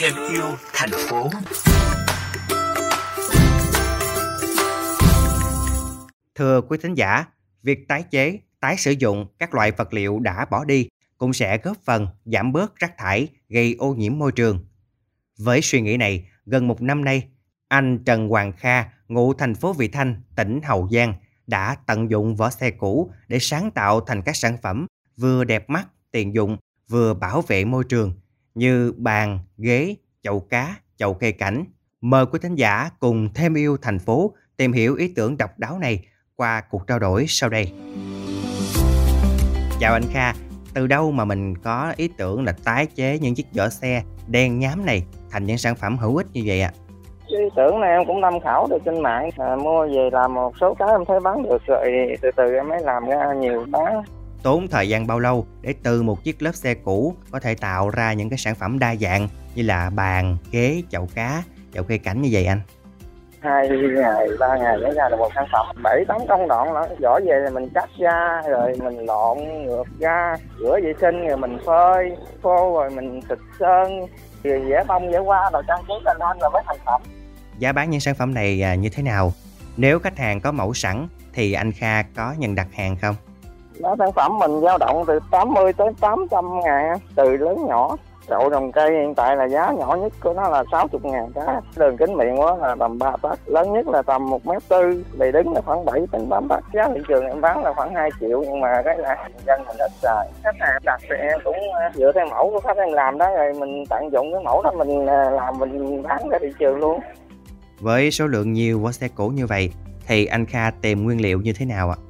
thêm yêu thành phố. Thưa quý thính giả, việc tái chế, tái sử dụng các loại vật liệu đã bỏ đi cũng sẽ góp phần giảm bớt rác thải gây ô nhiễm môi trường. Với suy nghĩ này, gần một năm nay, anh Trần Hoàng Kha, ngụ thành phố Vị Thanh, tỉnh Hậu Giang, đã tận dụng vỏ xe cũ để sáng tạo thành các sản phẩm vừa đẹp mắt, tiện dụng, vừa bảo vệ môi trường như bàn, ghế, chậu cá, chậu cây cảnh. Mời quý thính giả cùng thêm yêu thành phố tìm hiểu ý tưởng độc đáo này qua cuộc trao đổi sau đây. Chào anh Kha, từ đâu mà mình có ý tưởng là tái chế những chiếc vỏ xe đen nhám này thành những sản phẩm hữu ích như vậy ạ? À? ý tưởng này em cũng tham khảo được trên mạng à, mua về làm một số cái em thấy bán được rồi từ từ em mới làm ra nhiều bán tốn thời gian bao lâu để từ một chiếc lớp xe cũ có thể tạo ra những cái sản phẩm đa dạng như là bàn, ghế, chậu cá, chậu cây cảnh như vậy anh? hai ngày ba ngày mới ra được một sản phẩm. Bảy tám công đoạn đó vỏ về thì mình cắt ra rồi mình lộn ngược ra. Rửa vệ sinh rồi mình phơi khô rồi mình xịt sơn. Rồi vẽ bông vẽ hoa rồi trang trí lên lên là mới thành phẩm. Giá bán những sản phẩm này à, như thế nào? Nếu khách hàng có mẫu sẵn thì anh Kha có nhận đặt hàng không giá sản phẩm mình dao động từ 80 tới 800 ngàn, từ lớn nhỏ đậu trồng cây hiện tại là giá nhỏ nhất của nó là 60 ngàn cá đường kính miệng quá là tầm 3 tấc, lớn nhất là tầm 1 mét tư, bề đứng là khoảng 7 đến 8 tấc giá thị trường em bán là khoảng 2 triệu, nhưng mà cái là dân mình ít xài khách hàng đặt thì em cũng à, dựa theo mẫu của khách em làm đó, rồi mình tận dụng cái mẫu đó mình à, làm mình bán ra thị trường luôn với số lượng nhiều vỏ xe cũ như vậy, thì anh Kha tìm nguyên liệu như thế nào ạ? À?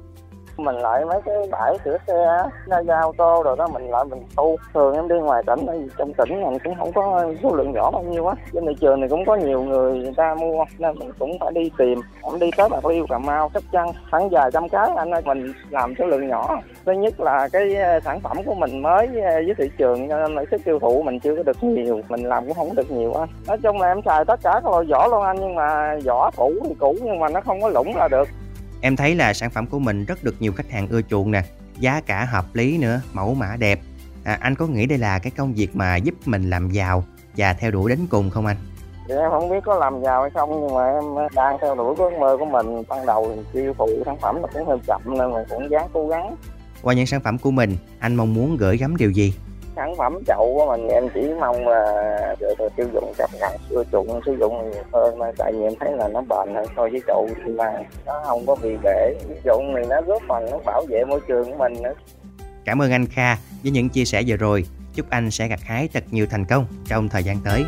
Mình lại mấy cái bãi sửa xe ra ga ô tô rồi đó, mình lại mình thu thường em đi ngoài tỉnh tại vì trong tỉnh mình cũng không có số lượng nhỏ bao nhiêu á. Trên thị trường thì cũng có nhiều người người ta mua, nên mình cũng phải đi tìm. Cũng đi tới bạc liêu, cà mau, sóc trăng, khoảng vài trăm cái, anh ơi, mình làm số lượng nhỏ. Thứ nhất là cái ờ, sản phẩm của mình mới ờ, với thị trường, cho nên là sức tiêu thụ mình chưa có được nhiều, mình làm cũng không được nhiều á. Nói chung là em xài tất cả các loại vỏ luôn anh, nhưng mà vỏ cũ thì cũ, nhưng mà nó không có lũng là được. Em thấy là sản phẩm của mình rất được nhiều khách hàng ưa chuộng nè, giá cả hợp lý nữa, mẫu mã đẹp. À, anh có nghĩ đây là cái công việc mà giúp mình làm giàu và theo đuổi đến cùng không anh? Thì em không biết có làm giàu hay không nhưng mà em đang theo đuổi ước mơ của mình. Ban đầu tiêu thụ sản phẩm nó cũng hơi chậm nên mình cũng dáng cố gắng. Qua những sản phẩm của mình, anh mong muốn gửi gắm điều gì? Sản phẩm chậu của mình em chỉ mong là tiêu dùng chấp nhận ưa chuộng, sử dụng nhiều hơn mà tại vì em thấy là nó bền hơn so với chậu xi măng nó không có bị bể. Dụng này nó góp phần, nó bảo vệ môi trường của mình nữa. Cảm ơn anh Kha với những chia sẻ vừa rồi. Chúc anh sẽ gặt hái thật nhiều thành công trong thời gian tới.